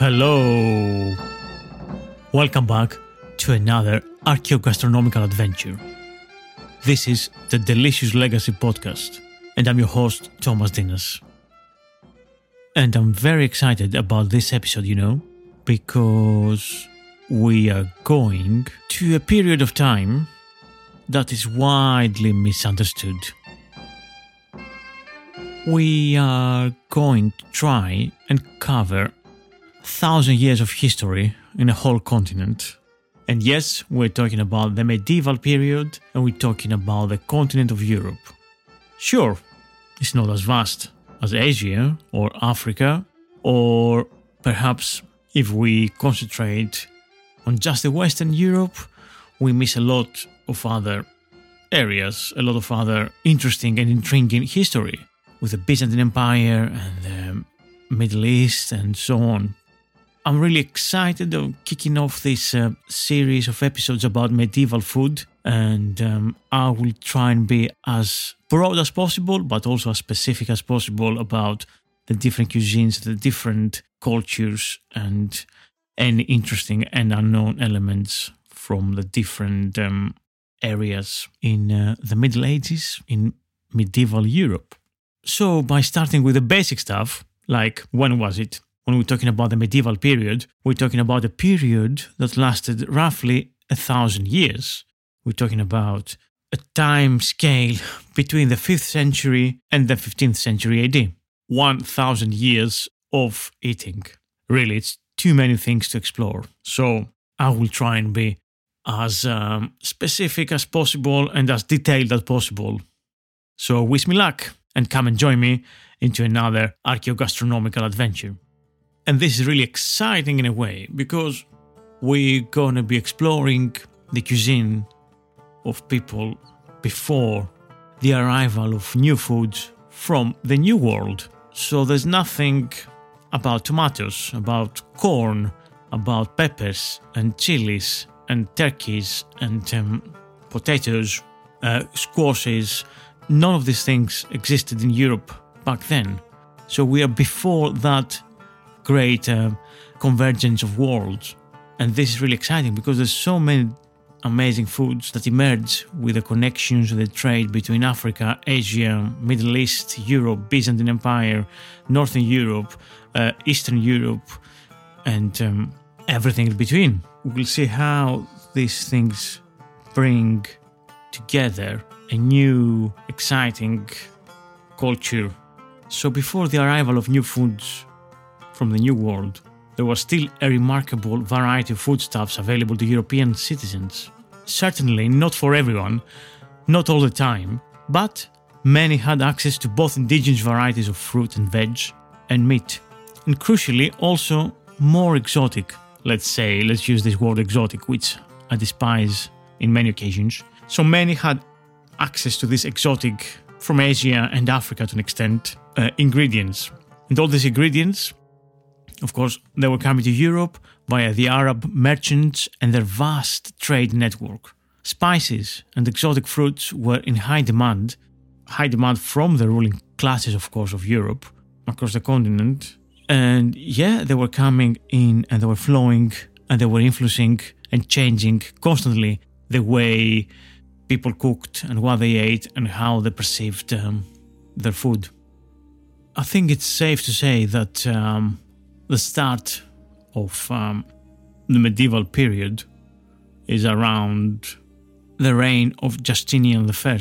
Hello. Welcome back to another archaeogastronomical adventure. This is the Delicious Legacy podcast, and I'm your host, Thomas Ntinas. And I'm very excited about this episode, you know, because we are going to a period of time that is widely misunderstood. We are going to try and cover thousand years of history in a whole continent. And yes, we're talking about the medieval period and we're talking about the continent of Europe. Sure, it's not as vast as Asia or Africa, or perhaps if we concentrate on just the Western Europe, we miss a lot of other areas, a lot of other interesting and intriguing history with the Byzantine Empire and the Middle East and so on. I'm really excited of kicking off this uh, series of episodes about medieval food, and um, I will try and be as broad as possible, but also as specific as possible about the different cuisines, the different cultures, and any interesting and unknown elements from the different um, areas in uh, the Middle Ages in medieval Europe. So, by starting with the basic stuff, like when was it? When we're talking about the medieval period, we're talking about a period that lasted roughly a thousand years. We're talking about a time scale between the 5th century and the 15th century AD. 1000 years of eating. Really, it's too many things to explore. So I will try and be as um, specific as possible and as detailed as possible. So wish me luck and come and join me into another archaeogastronomical adventure. And this is really exciting in a way because we're going to be exploring the cuisine of people before the arrival of new foods from the New World. So there's nothing about tomatoes, about corn, about peppers and chilies and turkeys and um, potatoes, uh, squashes. None of these things existed in Europe back then. So we are before that great uh, convergence of worlds. And this is really exciting because there's so many amazing foods that emerge with the connections, the trade between Africa, Asia, Middle East, Europe, Byzantine Empire, Northern Europe, uh, Eastern Europe, and um, everything in between. We'll see how these things bring together a new, exciting culture. So, before the arrival of new foods from the New World, there was still a remarkable variety of foodstuffs available to European citizens. Certainly not for everyone, not all the time, but many had access to both indigenous varieties of fruit and veg and meat, and crucially also more exotic, let's say, let's use this word exotic, which I despise in many occasions. So many had access to this exotic from Asia and Africa to an extent uh, ingredients. And all these ingredients of course, they were coming to Europe via the Arab merchants and their vast trade network. Spices and exotic fruits were in high demand, high demand from the ruling classes, of course, of Europe across the continent. And yeah, they were coming in and they were flowing and they were influencing and changing constantly the way people cooked and what they ate and how they perceived um, their food. I think it's safe to say that um, the start of um, the medieval period is around the reign of Justinian I,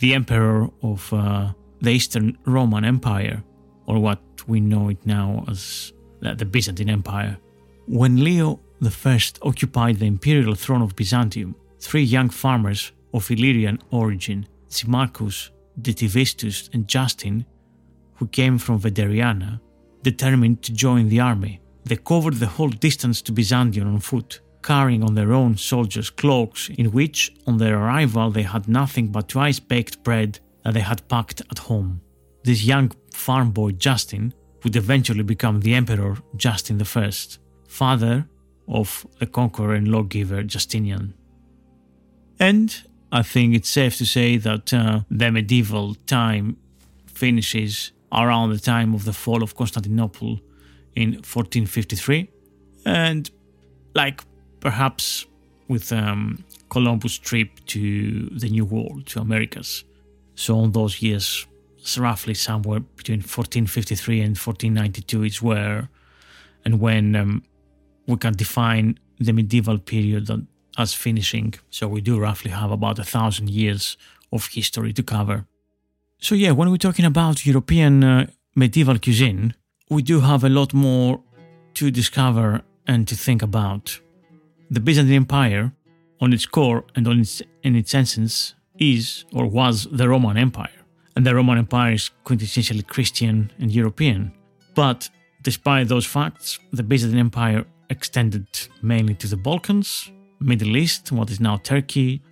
the emperor of uh, the Eastern Roman Empire, or what we know it now as the Byzantine Empire. When Leo I occupied the imperial throne of Byzantium, three young farmers of Illyrian origin, Symmachus, Detivistus, and Justin, who came from Vederiana, determined to join the army. They covered the whole distance to Byzantium on foot, carrying on their own soldiers' cloaks, in which, on their arrival, they had nothing but twice baked bread that they had packed at home. This young farm boy Justin would eventually become the Emperor Justin I, father of the conqueror and lawgiver Justinian. And I think it's safe to say that uh, the medieval time finishes around the time of the fall of Constantinople in 1453, and like perhaps with um, Columbus' trip to the New World, to Americas. So, on those years, it's roughly somewhere between 1453 and 1492 is where and when um, we can define the medieval period as finishing. So, we do roughly have about a thousand years of history to cover. So, yeah, when we're talking about European uh, medieval cuisine, we do have a lot more to discover and to think about. The Byzantine Empire, on its core and on its, in its essence, is or was the Roman Empire. And the Roman Empire is quintessentially Christian and European. But despite those facts, the Byzantine Empire extended mainly to the Balkans, Middle East, what is now Turkey,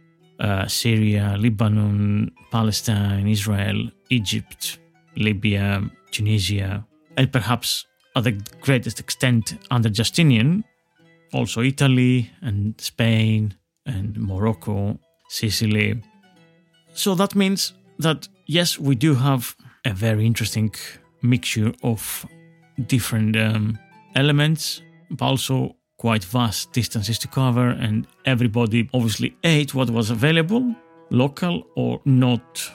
uh, Syria, Lebanon, Palestine, Israel, Egypt, Libya, Tunisia, and perhaps at the greatest extent under Justinian, also Italy and Spain and Morocco, Sicily. So that means that yes, we do have a very interesting mixture of different um, elements, but also quite vast distances to cover, and everybody obviously ate what was available, local or not,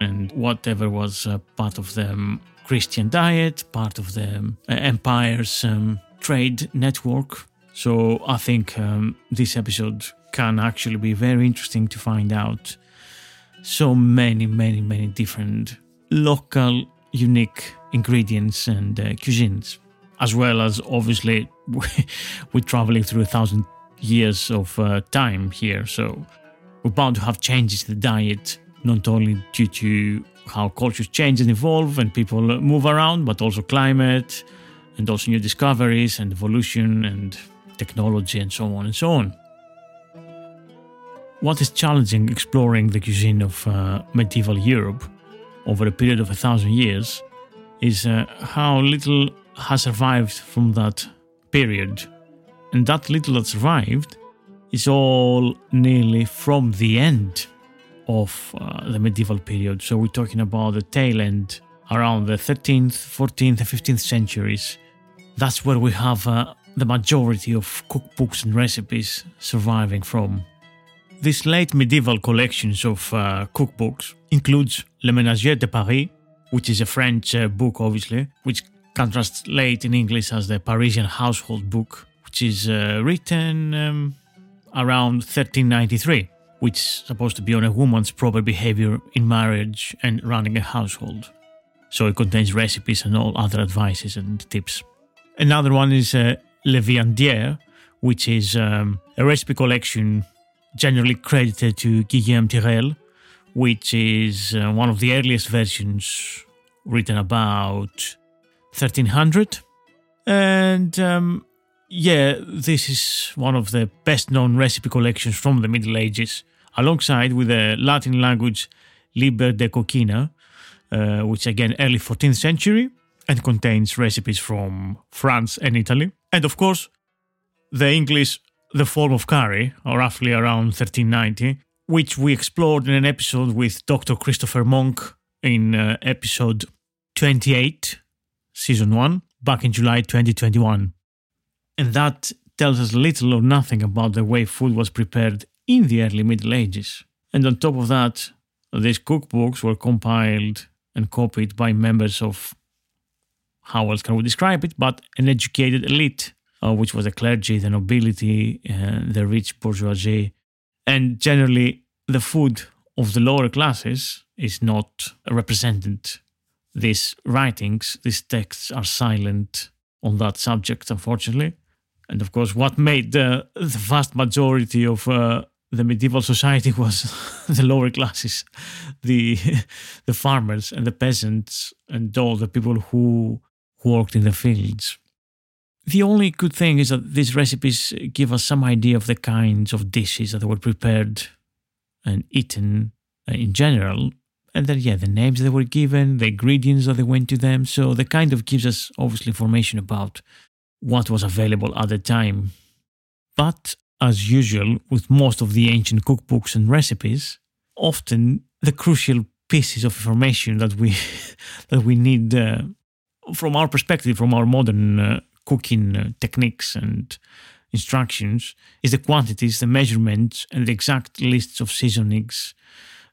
and whatever was uh, part of the Christian diet, part of the um, empire's um, trade network. So I think um, this episode can actually be very interesting to find out so many, many, many different local, unique ingredients and uh, cuisines as well as obviously we're traveling through a thousand years of uh, time here, so we're bound to have changes in the diet, not only due to how cultures change and evolve and people move around, but also climate and also new discoveries and evolution and technology and so on and so on. What is challenging exploring the cuisine of uh, medieval Europe over a period of a thousand years is uh, how little has survived from that period. And that little that survived is all nearly from the end of uh, the medieval period. So we're talking about the tail end around the 13th, 14th, and 15th centuries. That's where we have uh, the majority of cookbooks and recipes surviving from. This late medieval collections of uh, cookbooks includes Le Ménagier de Paris, which is a French uh, book, obviously, which can translate in English as the Parisian Household Book, which is uh, written um, around 1393, which is supposed to be on a woman's proper behavior in marriage and running a household. So it contains recipes and all other advices and tips. Another one is uh, Le Viandier, which is um, a recipe collection generally credited to Guillaume Tirel, which is uh, one of the earliest versions written about 1300. And um, yeah, this is one of the best known recipe collections from the Middle Ages, alongside with the Latin language Liber de Coquina, uh, which again early 14th century and contains recipes from France and Italy. And of course, the English The Forme of Cury, or roughly around 1390, which we explored in an episode with Dr. Christopher Monk in uh, episode 28 Season 1 back in July 2021. And that tells us little or nothing about the way food was prepared in the early Middle Ages. And on top of that, these cookbooks were compiled and copied by members of, how else can we describe it, but an educated elite, uh, which was the clergy, the nobility, uh, the rich bourgeoisie. And generally, the food of the lower classes is not represented. These writings, these texts are silent on that subject, unfortunately. And of course, what made the, vast majority of uh, the medieval society was the lower classes, the the farmers and the peasants and all the people who worked in the fields. The only good thing is that these recipes give us some idea of the kinds of dishes that were prepared and eaten uh, in general. And then, yeah, the names that were given, the ingredients that they went to them. So, that kind of gives us obviously information about what was available at the time. But as usual with most of the ancient cookbooks and recipes, often the crucial pieces of information that we that we need uh, from our perspective, from our modern uh, cooking uh, techniques and instructions, is the quantities, the measurements, and the exact lists of seasonings.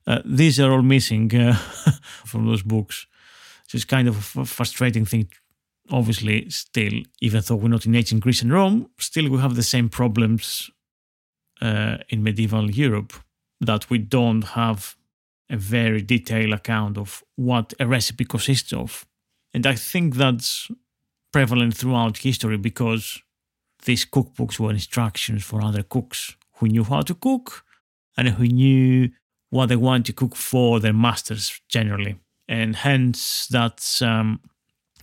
Uh, these are all missing uh, from those books. So it's kind of a frustrating thing obviously still even though we're not in ancient greece and rome still we have the same problems uh, in medieval Europe that we don't have a very detailed account of what a recipe consists of. And I think that's prevalent throughout history because these cookbooks were instructions for other cooks who knew how to cook and who knew what they want to cook for their masters generally. And hence that's um,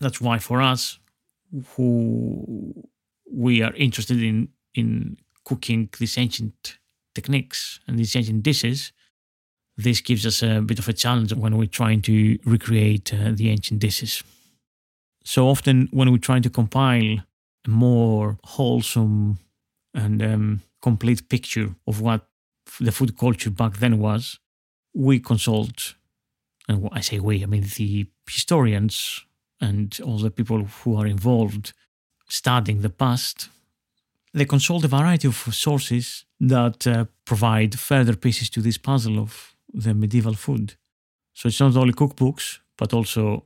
that's why for us who we are interested in in cooking these ancient techniques and these ancient dishes, this gives us a bit of a challenge when we're trying to recreate uh, the ancient dishes. So often, when we're trying to compile a more wholesome and um, complete picture of what the food culture back then was, we consult, and I say we, I mean the historians and all the people who are involved studying the past they consult a variety of sources that uh, provide further pieces to this puzzle of the medieval food. So it's not only cookbooks, but also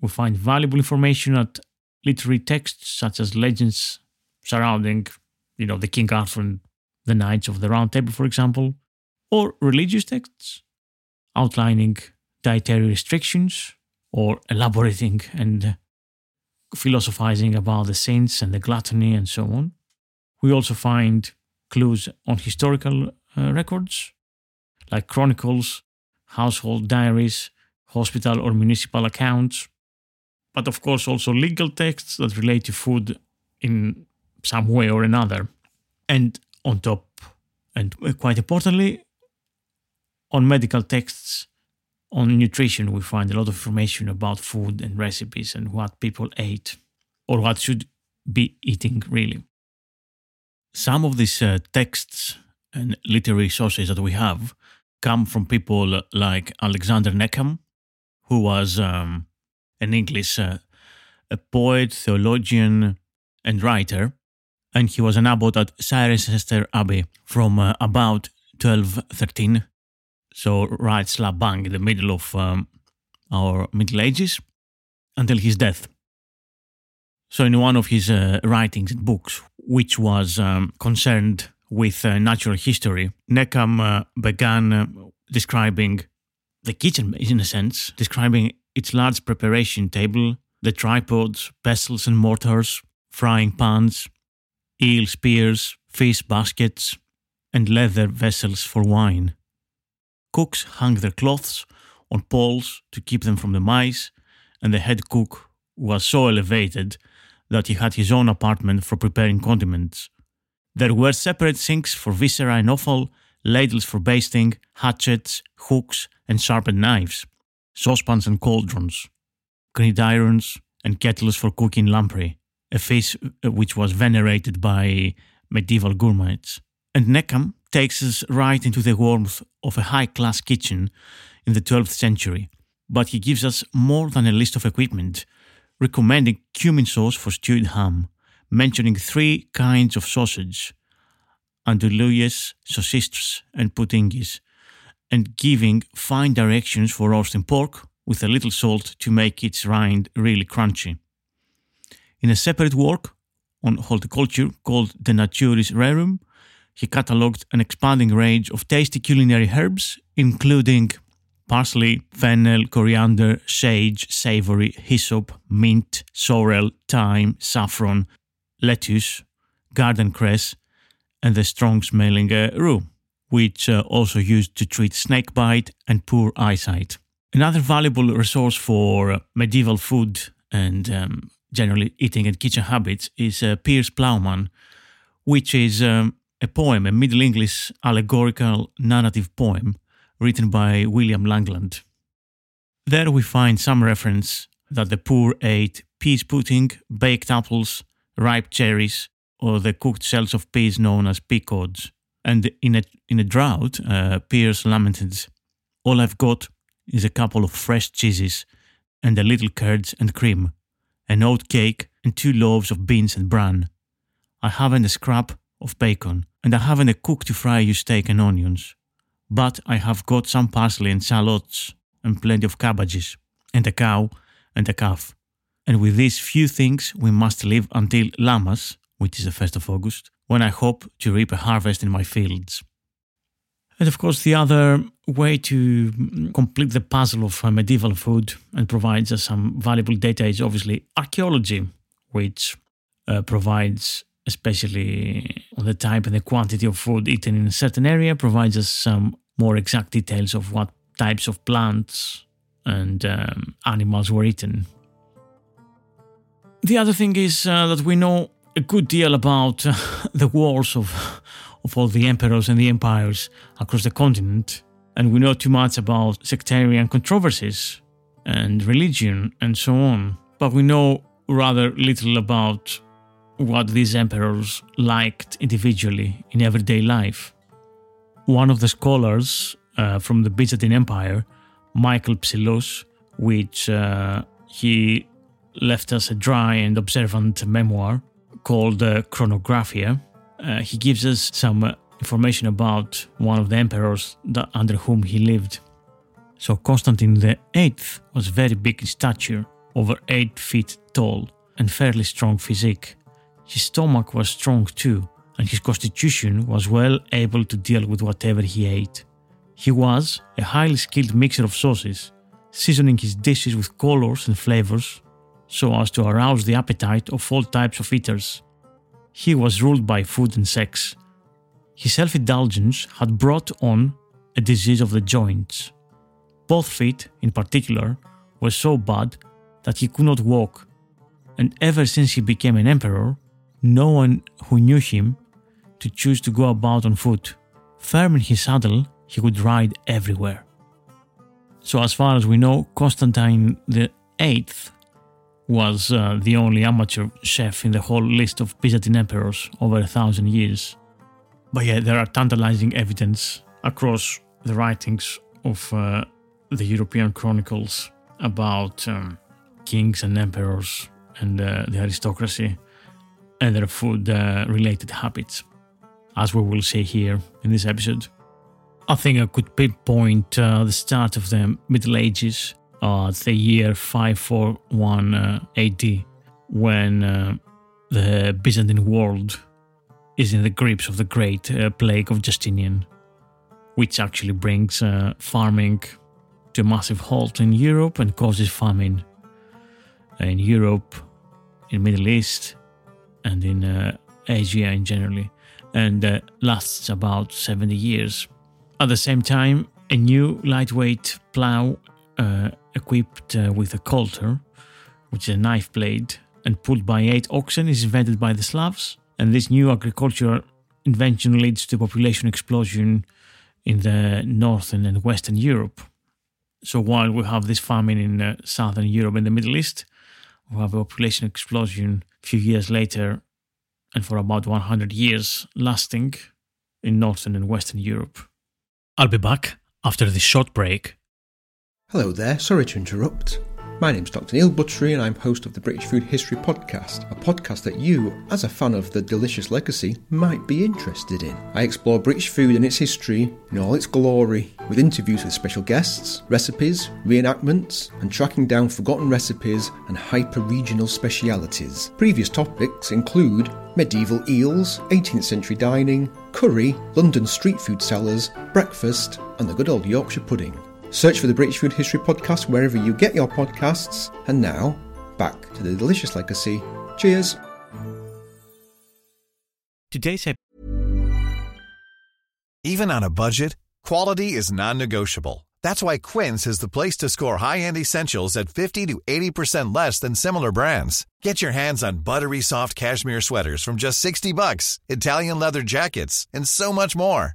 we find valuable information at literary texts such as legends surrounding, you know, the King Arthur and the Knights of the Round Table, for example, or religious texts outlining dietary restrictions or elaborating and philosophizing about the saints and the gluttony and so on. We also find clues on historical uh, records, like chronicles, household diaries, hospital or municipal accounts, but of course also legal texts that relate to food in some way or another. And on top, and quite importantly, on medical texts on nutrition, we find a lot of information about food and recipes and what people ate or what should be eating, really. Some of these uh, texts and literary sources that we have come from people like Alexander Neckham, who was um, an English uh, a poet, theologian, and writer, and he was an abbot at Cirencester Abbey from uh, about 1213, so right slap bang in the middle of um, our Middle Ages, until his death. So, in one of his uh, writings and books, which was um, concerned with uh, natural history, Neckham uh, began uh, describing the kitchen, in a sense, describing its large preparation table, the tripods, pestles and mortars, frying pans, eel spears, fish baskets, and leather vessels for wine. Cooks hung their cloths on poles to keep them from the mice, and the head cook was so elevated that he had his own apartment for preparing condiments. There were separate sinks for viscera and offal, ladles for basting, hatchets, hooks, and sharpened knives, saucepans and cauldrons, gridirons, and kettles for cooking lamprey, a fish uh, which was venerated by medieval gourmets. And Neckham takes us right into the warmth of a high class kitchen in the 12th century, but he gives us more than a list of equipment recommending cumin sauce for stewed ham, mentioning three kinds of sausage andouilles, saucisses, and puddingues, and giving fine directions for roasting pork with a little salt to make its rind really crunchy. In a separate work on horticulture called De Naturis Rerum, he catalogued an expanding range of tasty culinary herbs, including parsley, fennel, coriander, sage, savory, hyssop, mint, sorrel, thyme, saffron, lettuce, garden cress, and the strong smelling uh, rue, which uh, also used to treat snake bite and poor eyesight. Another valuable resource for uh, medieval food and um, generally eating and kitchen habits is uh, Piers Plowman, which is um, a poem, a Middle English allegorical narrative poem written by William Langland. There we find some reference that the poor ate peas pudding, baked apples, ripe cherries, or the cooked shells of peas known as peacods. And in a, in a drought, uh, Piers lamented, All I've got is a couple of fresh cheeses and a little curds and cream, an oat cake and two loaves of beans and bran. I haven't a scrap of bacon, and I haven't a cook to fry you steak and onions. But I have got some parsley and shallots, and plenty of cabbages, and a cow and a calf. And with these few things we must live until Lammas, which is the 1st of August, when I hope to reap a harvest in my fields. And of course, the other way to complete the puzzle of medieval food and provides us some valuable data is obviously archaeology, which uh, provides, especially on the type and the quantity of food eaten in a certain area, provides us some more exact details of what types of plants and um, animals were eaten. The other thing is uh, that we know a good deal about uh, the wars of of all the emperors and the empires across the continent, and we know too much about sectarian controversies and religion and so on. But we know rather little about what these emperors liked individually in everyday life. One of the scholars uh, from the Byzantine Empire, Michael Psellos, which uh, he left us a dry and observant memoir called uh, Chronographia, uh, he gives us some information about one of the emperors that, under whom he lived. So Constantine VIII was very big in stature, over 8 feet tall, and fairly strong physique. His stomach was strong too, and his constitution was well able to deal with whatever he ate. He was a highly skilled mixer of sauces, seasoning his dishes with colors and flavors so as to arouse the appetite of all types of eaters. He was ruled by food and sex. His self indulgence had brought on a disease of the joints. Both feet, in particular, were so bad that he could not walk, and ever since he became an emperor, no one who knew him to choose to go about on foot. Firm in his saddle, he would ride everywhere. So, as far as we know, Constantine the Eighth was uh, the only amateur chef in the whole list of Byzantine emperors over a thousand years. But yeah, there are tantalizing evidence across the writings of uh, the European chronicles about um, kings and emperors and uh, the aristocracy and their food uh, related habits, as we will see here in this episode. I think I could pinpoint uh, the start of the Middle Ages uh, the year 541 uh, AD, when uh, the Byzantine world is in the grips of the great uh, plague of Justinian, which actually brings uh, farming to a massive halt in Europe and causes famine in Europe, in Middle East, and in uh, Asia in generally, and lasts about 70 years. At the same time, a new lightweight plow uh, equipped uh, with a coulter, which is a knife blade, and pulled by eight oxen, is invented by the Slavs. And this new agricultural invention leads to population explosion in the northern and western Europe. So while we have this famine in uh, southern Europe and the Middle East, we have a population explosion a few years later, and for about 100 years lasting in northern and western Europe. I'll be back after this short break Hello there, sorry to interrupt. My name's Dr. Neil Buttery, and I'm host of the British Food History Podcast, a podcast that you, as a fan of the delicious legacy, might be interested in. I explore British food and its history in all its glory, with interviews with special guests, recipes, reenactments, and tracking down forgotten recipes and hyper regional specialities. Previous topics include medieval eels, 18th century dining, curry, London street food sellers, breakfast, and the good old Yorkshire pudding. Search for the British Food History Podcast wherever you get your podcasts. And now, back to the delicious legacy. Cheers. Today's episode. Even on a budget, quality is non-negotiable. That's why Quince is the place to score high-end essentials at 50 to 80% less than similar brands. Get your hands on buttery soft cashmere sweaters from just 60 bucks, Italian leather jackets, and so much more.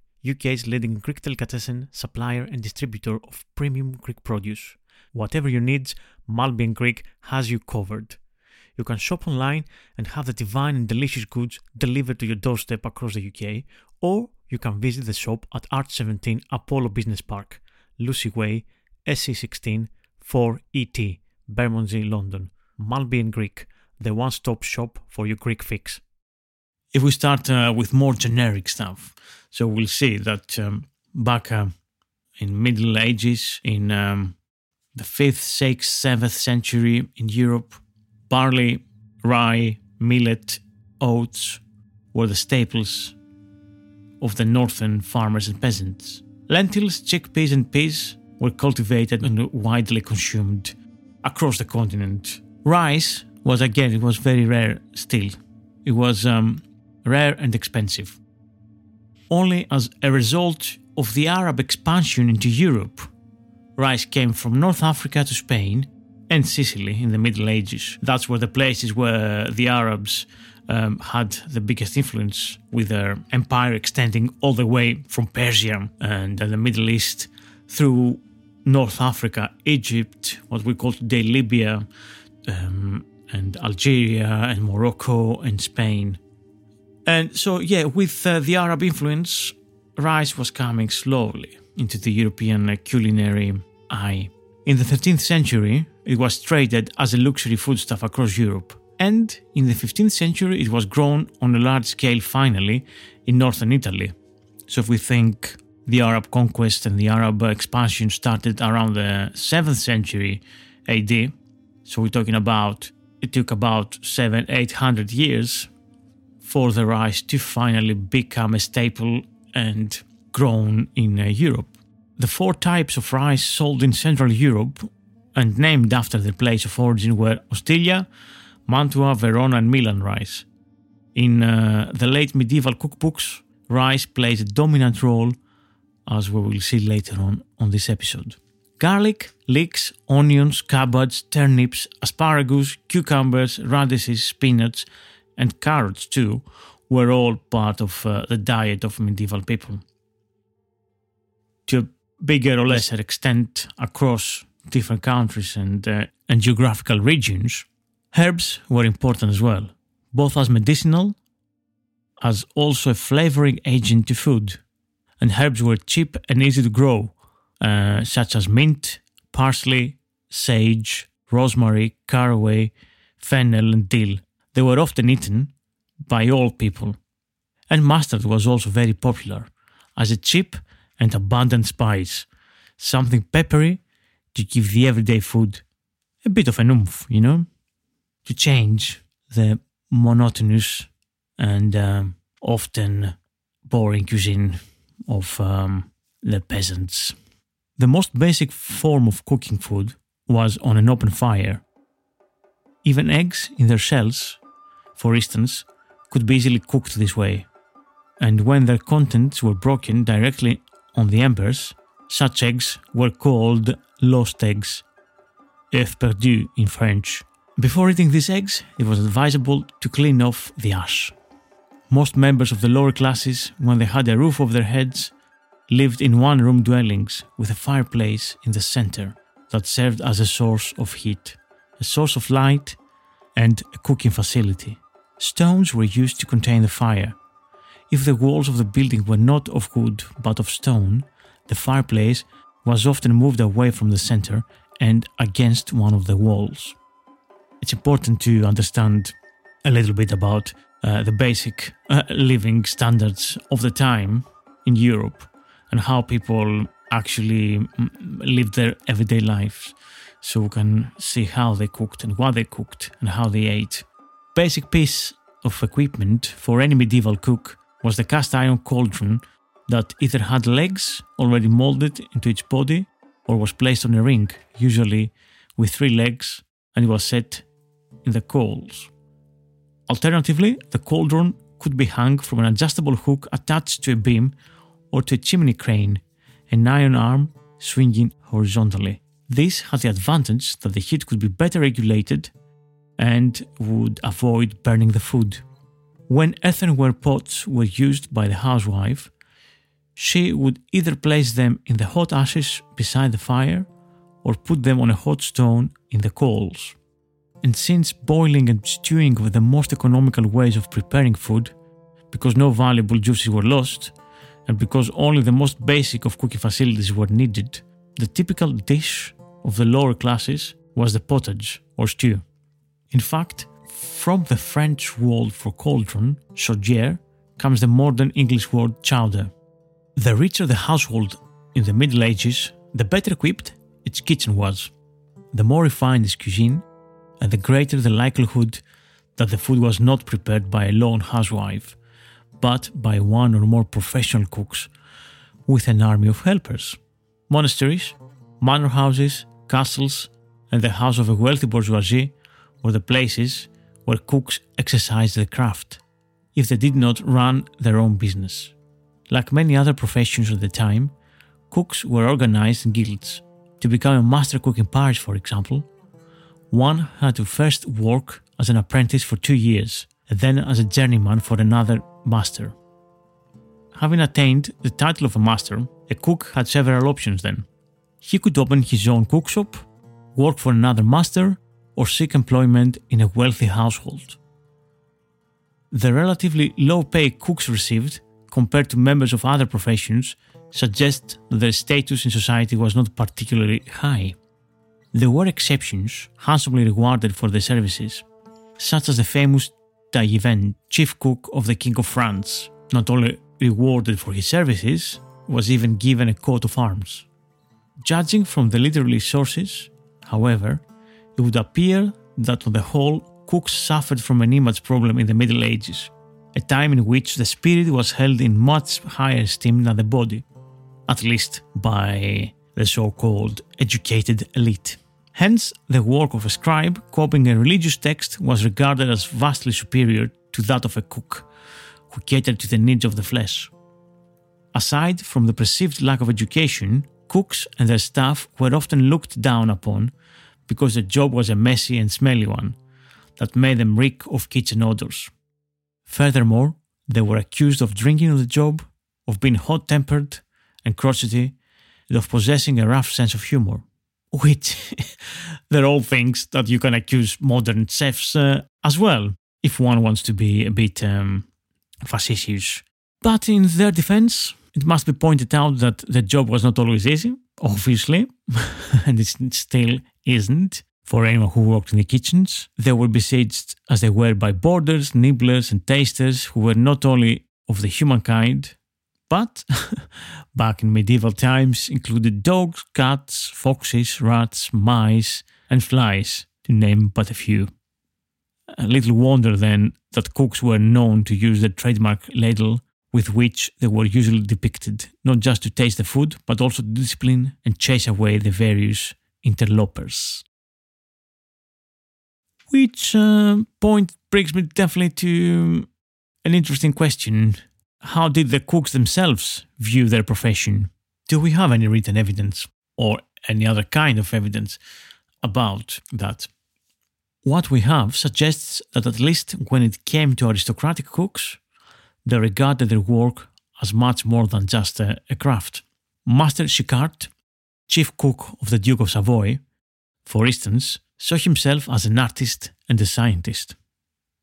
UK's leading Greek delicatessen supplier and distributor of premium Greek produce. Whatever your needs, Maltby & Greek has you covered. You can shop online and have the divine and delicious goods delivered to your doorstep across the UK, or you can visit the shop at Art 17 Apollo Business Park, Lucy Way, SC16 4ET, Bermondsey, London. Maltby & Greek, the one stop shop for your Greek fix. If we start uh, with more generic stuff, so we'll see that um, back uh, in Middle Ages, in um, the 5th, 6th, 7th century in Europe, barley, rye, millet, oats were the staples of the northern farmers and peasants. Lentils, chickpeas, and peas were cultivated and widely consumed across the continent. Rice was again, it was very rare still. It was um, rare and expensive. Only as a result of the Arab expansion into Europe, rice came from North Africa to Spain and Sicily in the Middle Ages. That's where the places where the Arabs um, had the biggest influence, with their empire extending all the way from Persia and the Middle East through North Africa, Egypt, what we call today Libya, um, and Algeria, and Morocco, and Spain. And so, yeah, with uh, the Arab influence, rice was coming slowly into the European culinary eye. In the 13th century, it was traded as a luxury foodstuff across Europe. And in the 15th century, it was grown on a large scale finally in northern Italy. So, if we think the Arab conquest and the Arab expansion started around the 7th century AD, so we're talking about it took about seven, eight hundred years for the rice to finally become a staple and grown in uh, Europe. The four types of rice sold in Central Europe and named after their place of origin were Ostiglia, Mantua, Verona, and Milan rice. In uh, the late medieval cookbooks, rice plays a dominant role as we will see later on on this episode. Garlic, leeks, onions, cabbage, turnips, asparagus, cucumbers, radishes, spinach, and carrots too were all part of uh, the diet of medieval people. To a bigger or lesser extent across different countries and, uh, and geographical regions, herbs were important as well, both as medicinal as also a flavoring agent to food. And herbs were cheap and easy to grow, uh, such as mint, parsley, sage, rosemary, caraway, fennel, and dill. They were often eaten by all people. And mustard was also very popular as a cheap and abundant spice, something peppery to give the everyday food a bit of an oomph, you know, to change the monotonous and um, often boring cuisine of um, the peasants. The most basic form of cooking food was on an open fire. Even eggs in their shells, for instance, could be easily cooked this way. And when their contents were broken directly on the embers, such eggs were called lost eggs, œufs perdus in French. Before eating these eggs, it was advisable to clean off the ash. Most members of the lower classes, when they had a roof over their heads, lived in one room dwellings with a fireplace in the center that served as a source of heat, a source of light, and a cooking facility. Stones were used to contain the fire. If the walls of the building were not of wood but of stone, the fireplace was often moved away from the center and against one of the walls. It's important to understand a little bit about uh, the basic uh, living standards of the time in Europe and how people actually mm, lived their everyday lives. So we can see how they cooked and what they cooked and how they ate. Basic piece of equipment for any medieval cook was the cast iron cauldron that either had legs already molded into its body or was placed on a ring, usually with three legs, and it was set in the coals. Alternatively, the cauldron could be hung from an adjustable hook attached to a beam or to a chimney crane, an iron arm swinging horizontally. This had the advantage that the heat could be better regulated and would avoid burning the food. When earthenware pots were used by the housewife, she would either place them in the hot ashes beside the fire or put them on a hot stone in the coals. And since boiling and stewing were the most economical ways of preparing food, because no valuable juices were lost, and because only the most basic of cooking facilities were needed, the typical dish of the lower classes was the pottage or stew. In fact, from the French word for cauldron, chaudière, comes the modern English word chowder. The richer the household in the Middle Ages, the better equipped its kitchen was. The more refined its cuisine, and the greater the likelihood that the food was not prepared by a lone housewife, but by one or more professional cooks with an army of helpers. Monasteries, manor houses, castles, and the house of a wealthy bourgeoisie were the places where cooks exercised their craft, if they did not run their own business. Like many other professions at the time, cooks were organized in guilds. To become a master cook in Paris, for example, one had to first work as an apprentice for two years, and then as a journeyman for another master. Having attained the title of a master, a cook had several options then. He could open his own cookshop, work for another master, or seek employment in a wealthy household. The relatively low pay cooks received, compared to members of other professions, suggest that their status in society was not particularly high. There were exceptions, handsomely rewarded for their services, such as the famous Taillevent, chief cook of the King of France, not only rewarded for his services, was even given a coat of arms. Judging from the literary sources, however, it would appear that on the whole, cooks suffered from an image problem in the Middle Ages, a time in which the spirit was held in much higher esteem than the body, at least by the so called educated elite. Hence, the work of a scribe copying a religious text was regarded as vastly superior to that of a cook who catered to the needs of the flesh. Aside from the perceived lack of education, cooks and their staff were often looked down upon because the job was a messy and smelly one that made them reek of kitchen odors. Furthermore, they were accused of drinking on the job, of being hot tempered and crotchety, and of possessing a rough sense of humor. Which they're all things that you can accuse modern chefs uh, as well, if one wants to be a bit um, facetious. But in their defense, it must be pointed out that the job was not always easy, obviously, and it still isn't for anyone who worked in the kitchens. They were besieged as they were by boarders, nibblers, and tasters who were not only of the humankind, but back in medieval times included dogs, cats, foxes, rats, mice, and flies, to name but a few. A little wonder then that cooks were known to use the trademark ladle with which they were usually depicted, not just to taste the food, but also to discipline and chase away the various interlopers. Which uh, point brings me definitely to an interesting question. How did the cooks themselves view their profession? Do we have any written evidence or any other kind of evidence about that? What we have suggests that at least when it came to aristocratic cooks, they regarded their work as much more than just a, a craft. Master Chiquart, chief cook of the Duke of Savoy, for instance, saw himself as an artist and a scientist.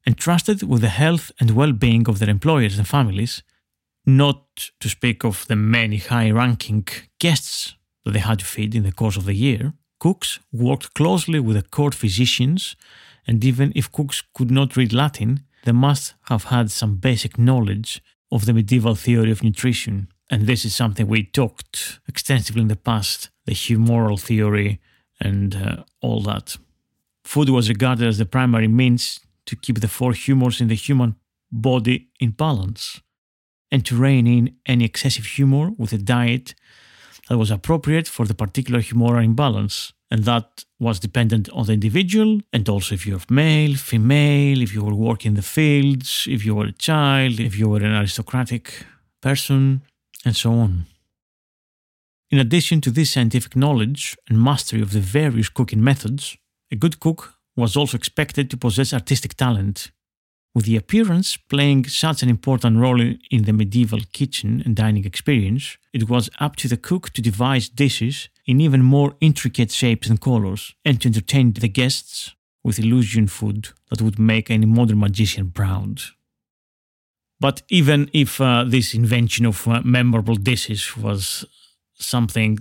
Entrusted with the health and well being of their employers and families, not to speak of the many high ranking guests that they had to feed in the course of the year, cooks worked closely with the court physicians, and even if cooks could not read Latin, they must have had some basic knowledge of the medieval theory of nutrition. And this is something we talked extensively in the past the humoral theory and uh, all that. Food was regarded as the primary means to keep the four humors in the human body in balance and to rein in any excessive humor with a diet that was appropriate for the particular humoral imbalance and that was dependent on the individual and also if you're male, female, if you were working in the fields, if you were a child, if you were an aristocratic person, and so on. In addition to this scientific knowledge and mastery of the various cooking methods, a good cook was also expected to possess artistic talent. With the appearance playing such an important role in the medieval kitchen and dining experience, it was up to the cook to devise dishes in even more intricate shapes and colors, and to entertain the guests with illusion food that would make any modern magician proud. But even if uh, this invention of uh, memorable dishes was something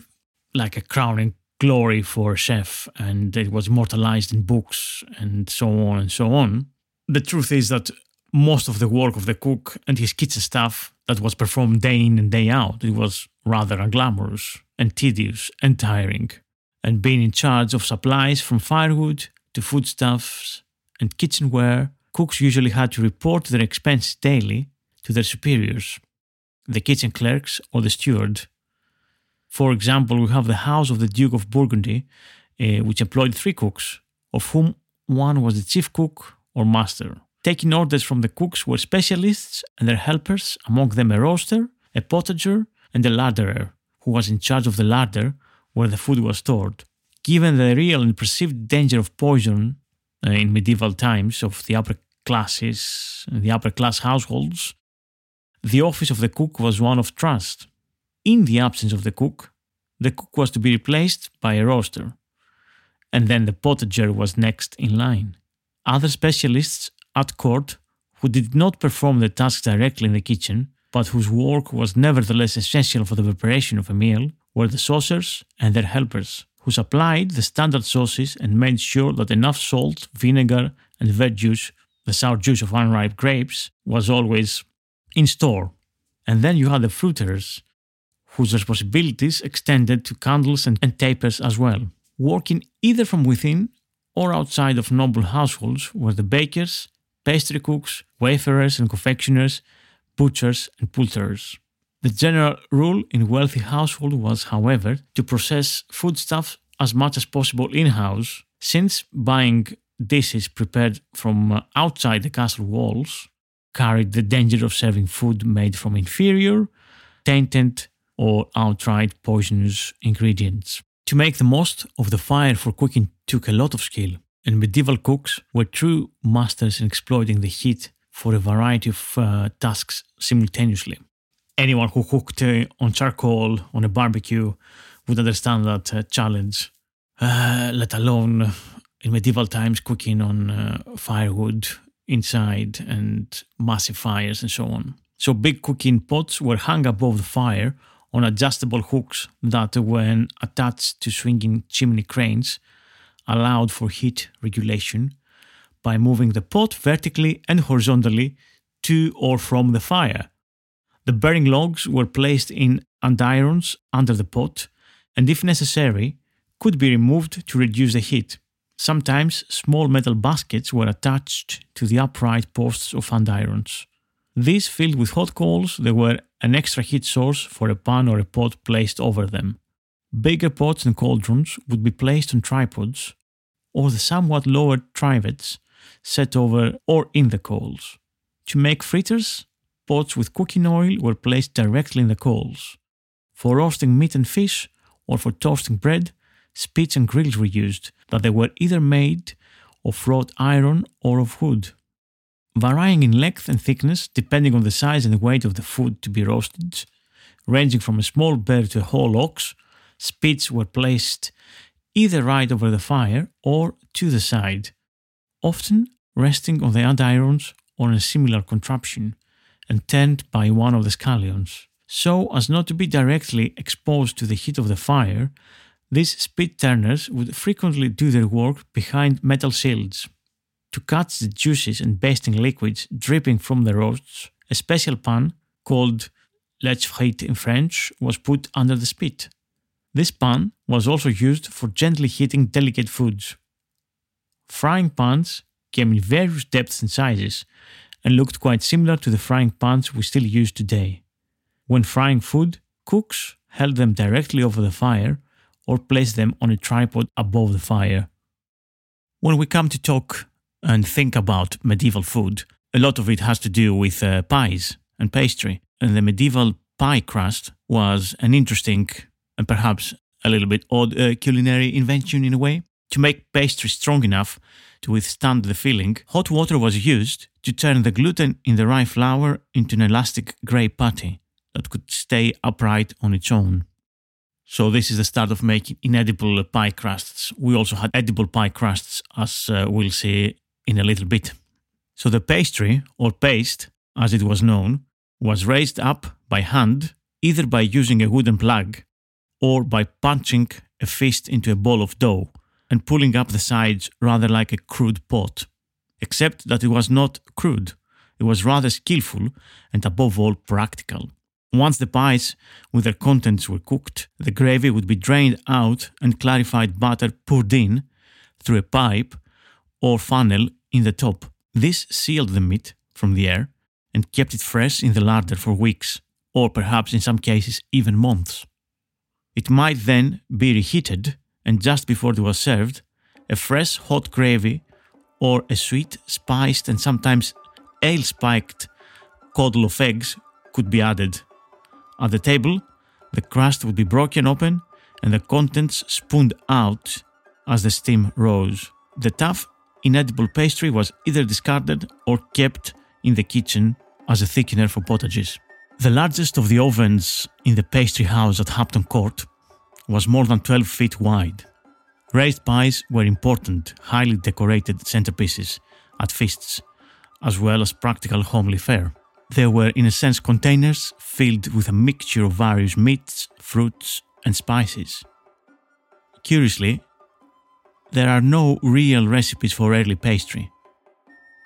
like a crowning glory for a chef and it was immortalized in books and so on and so on, the truth is that most of the work of the cook and his kitchen staff that was performed day in and day out, it was rather unglamorous and tedious and tiring. And being in charge of supplies from firewood to foodstuffs and kitchenware, cooks usually had to report their expenses daily to their superiors, the kitchen clerks or the steward. For example, we have the house of the Duke of Burgundy, uh, which employed three cooks, of whom one was the chief cook or master. Taking orders from the cooks were specialists and their helpers, among them a roaster, a potager, and a larderer, who was in charge of the larder where the food was stored. Given the real and perceived danger of poison uh, in medieval times of the upper classes, the upper class households, the office of the cook was one of trust. In the absence of the cook, the cook was to be replaced by a roaster, and then the potager was next in line. Other specialists at court who did not perform the tasks directly in the kitchen, but whose work was nevertheless essential for the preparation of a meal, were the saucers and their helpers, who supplied the standard sauces and made sure that enough salt, vinegar, and verjuice, the sour juice of unripe grapes, was always in store. And then you had the fruiterers, whose responsibilities extended to candles and, and tapers as well, working either from within or outside of noble households were the bakers, pastry cooks, waferers and confectioners, butchers and poulterers. The general rule in wealthy households was, however, to process foodstuffs as much as possible in house, since buying dishes prepared from uh, outside the castle walls carried the danger of serving food made from inferior, tainted or outright poisonous ingredients. To make the most of the fire for cooking took a lot of skill, and medieval cooks were true masters in exploiting the heat for a variety of uh, tasks simultaneously. Anyone who cooked uh, on charcoal on a barbecue would understand that uh, challenge, uh, let alone in medieval times cooking on uh, firewood inside and massive fires and so on. So big cooking pots were hung above the fire on adjustable hooks that, when attached to swinging chimney cranes, allowed for heat regulation by moving the pot vertically and horizontally to or from the fire. The burning logs were placed in andirons under the pot and, if necessary, could be removed to reduce the heat. Sometimes small metal baskets were attached to the upright posts of andirons. These filled with hot coals, they were an extra heat source for a pan or a pot placed over them. Bigger pots and cauldrons would be placed on tripods, or the somewhat lower trivets set over or in the coals. To make fritters, pots with cooking oil were placed directly in the coals. For roasting meat and fish, or for toasting bread, spits and grills were used, that they were either made of wrought iron or of wood. Varying in length and thickness depending on the size and weight of the food to be roasted, ranging from a small bear to a whole ox, spits were placed either right over the fire or to the side, often resting on the andirons or a similar contraption, and turned by one of the scullions, so as not to be directly exposed to the heat of the fire these spit turners would frequently do their work behind metal shields. To catch the juices and basting liquids dripping from the roasts, a special pan called lèche frite in French was put under the spit. This pan was also used for gently heating delicate foods. Frying pans came in various depths and sizes and looked quite similar to the frying pans we still use today. When frying food, cooks held them directly over the fire or placed them on a tripod above the fire. When we come to talk and think about medieval food, a lot of it has to do with uh, pies and pastry. And the medieval pie crust was an interesting and perhaps a little bit odd uh, culinary invention in a way. To make pastry strong enough to withstand the filling, hot water was used to turn the gluten in the rye flour into an elastic grey putty that could stay upright on its own. So this is the start of making inedible pie crusts. We also had edible pie crusts, as uh, we'll see in a little bit. So the pastry, or paste, as it was known, was raised up by hand, either by using a wooden plug or by punching a fist into a ball of dough and pulling up the sides rather like a crude pot. Except that it was not crude, it was rather skillful and above all practical. Once the pies with their contents were cooked, the gravy would be drained out and clarified butter poured in through a pipe or funnel in the top. This sealed the meat from the air and kept it fresh in the larder for weeks, or perhaps in some cases even months. It might then be reheated, and just before it was served, a fresh hot gravy or a sweet, spiced, and sometimes ale spiked coddle of eggs could be added at the table, the crust would be broken open and the contents spooned out as the steam rose. The tough, inedible pastry was either discarded or kept in the kitchen as a thickener for potages. The largest of the ovens in the pastry house at Hampton Court was more than 12 feet wide. Raised pies were important, highly decorated centerpieces at feasts, as well as practical homely fare. They were, in a sense, containers filled with a mixture of various meats, fruits, and spices. Curiously, there are no real recipes for early pastry.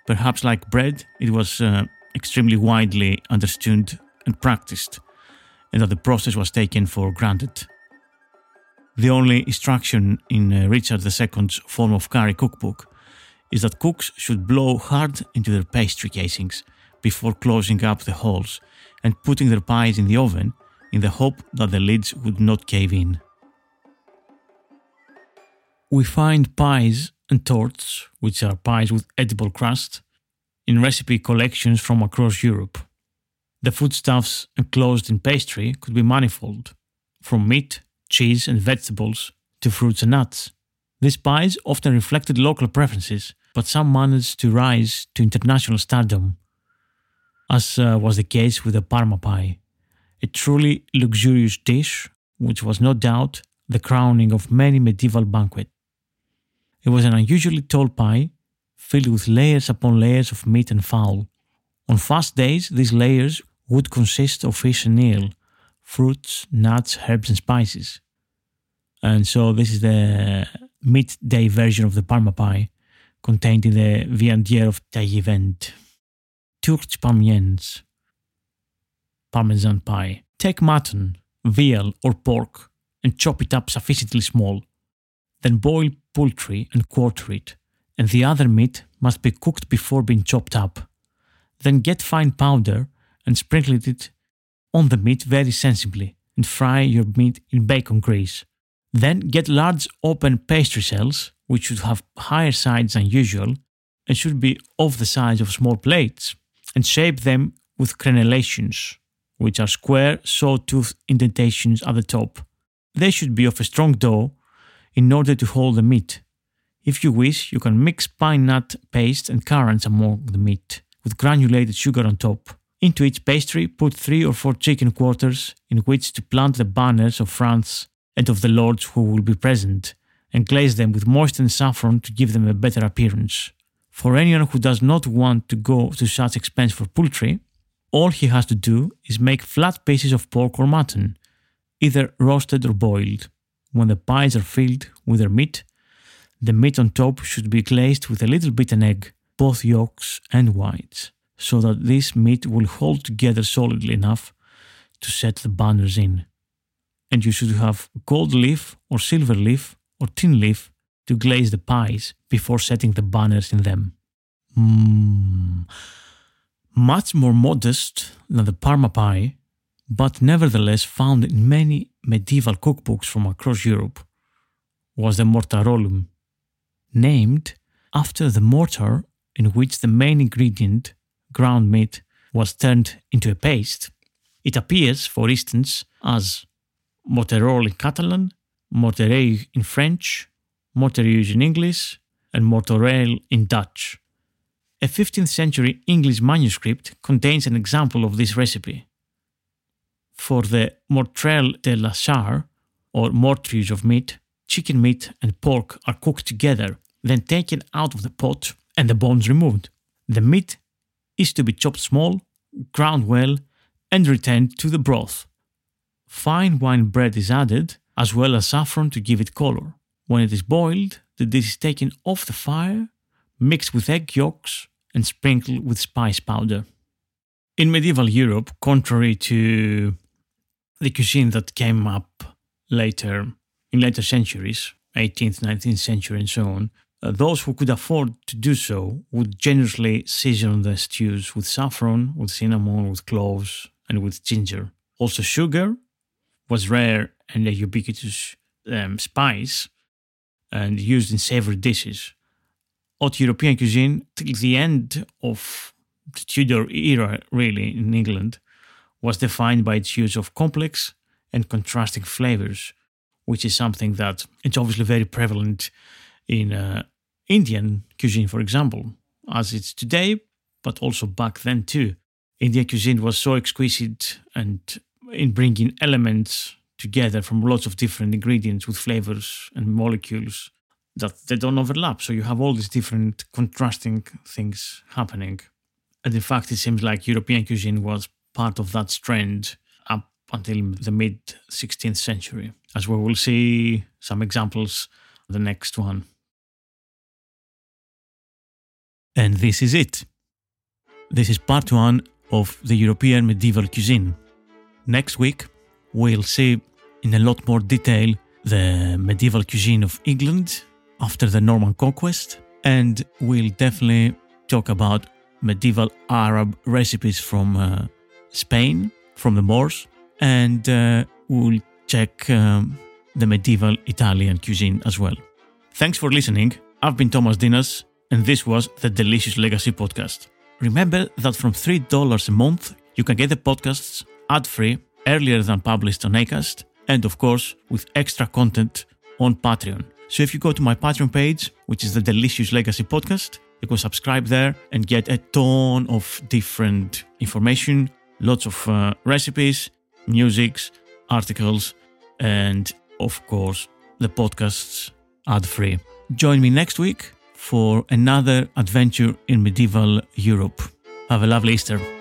Perhaps like bread, it was uh, extremely widely understood and practiced, and that the process was taken for granted. The only instruction in uh, Richard II's Forme of Cury cookbook is that cooks should blow hard into their pastry casings before closing up the holes and putting their pies in the oven in the hope that the lids would not cave in. We find pies and torts, which are pies with edible crust, in recipe collections from across Europe. The foodstuffs enclosed in pastry could be manifold, from meat, cheese, and vegetables to fruits and nuts. These pies often reflected local preferences, but some managed to rise to international stardom, as uh, was the case with the Parma pie, a truly luxurious dish which was no doubt the crowning of many medieval banquets. It was an unusually tall pie filled with layers upon layers of meat and fowl. On fast days, these layers would consist of fish and eel, fruits, nuts, herbs, and spices. And so, this is the midday version of the Parma pie contained in the Viandière of Taillevent. Turc Parmigians, Parmesan pie. Take mutton, veal, or pork and chop it up sufficiently small. Then boil poultry and quarter it, and the other meat must be cooked before being chopped up. Then get fine powder and sprinkle it on the meat very sensibly and fry your meat in bacon grease. Then get large open pastry shells, which should have higher sides than usual and should be of the size of small plates, and shape them with crenellations, which are square sawtooth indentations at the top. They should be of a strong dough in order to hold the meat. If you wish, you can mix pine nut paste and currants among the meat, with granulated sugar on top. Into each pastry, put three or four chicken quarters in which to plant the banners of France and of the lords who will be present, and glaze them with moistened saffron to give them a better appearance. For anyone who does not want to go to such expense for poultry, all he has to do is make flat pieces of pork or mutton, either roasted or boiled. When the pies are filled with their meat, the meat on top should be glazed with a little beaten egg, both yolks and whites, so that this meat will hold together solidly enough to set the banners in. And you should have gold leaf or silver leaf or tin leaf to glaze the pies before setting the banners in them. Mm. Much more modest than the Parma pie, but nevertheless found in many medieval cookbooks from across Europe, was the mortarolum, named after the mortar in which the main ingredient, ground meat, was turned into a paste. It appears, for instance, as morterol in Catalan, morterell in French, morterieux in English, and mortorel in Dutch. A 15th century English manuscript contains an example of this recipe. For the mortrel de la char, or mortrieux of meat, chicken meat and pork are cooked together, then taken out of the pot and the bones removed. The meat is to be chopped small, ground well, and returned to the broth. Fine wine bread is added, as well as saffron to give it color. When it is boiled, the dish is taken off the fire, mixed with egg yolks, and sprinkled with spice powder. In medieval Europe, contrary to the cuisine that came up later in later centuries, 18th, 19th century, and so on, uh, those who could afford to do so would generously season their stews with saffron, with cinnamon, with cloves, and with ginger. Also, sugar was rare and a ubiquitous um, spice and used in savory dishes. Haute European cuisine, till the end of the Tudor era, really, in England, was defined by its use of complex and contrasting flavors, which is something that it's obviously very prevalent in uh, Indian cuisine, for example, as it's today, but also back then too. Indian cuisine was so exquisite and in bringing elements together from lots of different ingredients with flavors and molecules that they don't overlap. So you have all these different contrasting things happening. And in fact, it seems like European cuisine was part of that trend up until the mid 16th century, as we will see some examples the next one. And this is it. This is part one of the European medieval cuisine. Next week, we'll see in a lot more detail the medieval cuisine of England after the Norman conquest, and we'll definitely talk about medieval Arab recipes from uh, Spain, from the Moors, and uh, we'll check um, the medieval Italian cuisine as well. Thanks for listening. I've been Thomas Ntinas, and this was the Delicious Legacy Podcast. Remember that from $3 a month, You can get the podcasts ad free earlier than published on Acast, and of course, with extra content on Patreon. So if you go to my Patreon page, which is the Delicious Legacy Podcast, you can subscribe there and get a ton of different information, lots of uh, recipes, musics, articles, and of course, the podcasts ad free. Join me next week for another adventure in medieval Europe. Have a lovely Easter.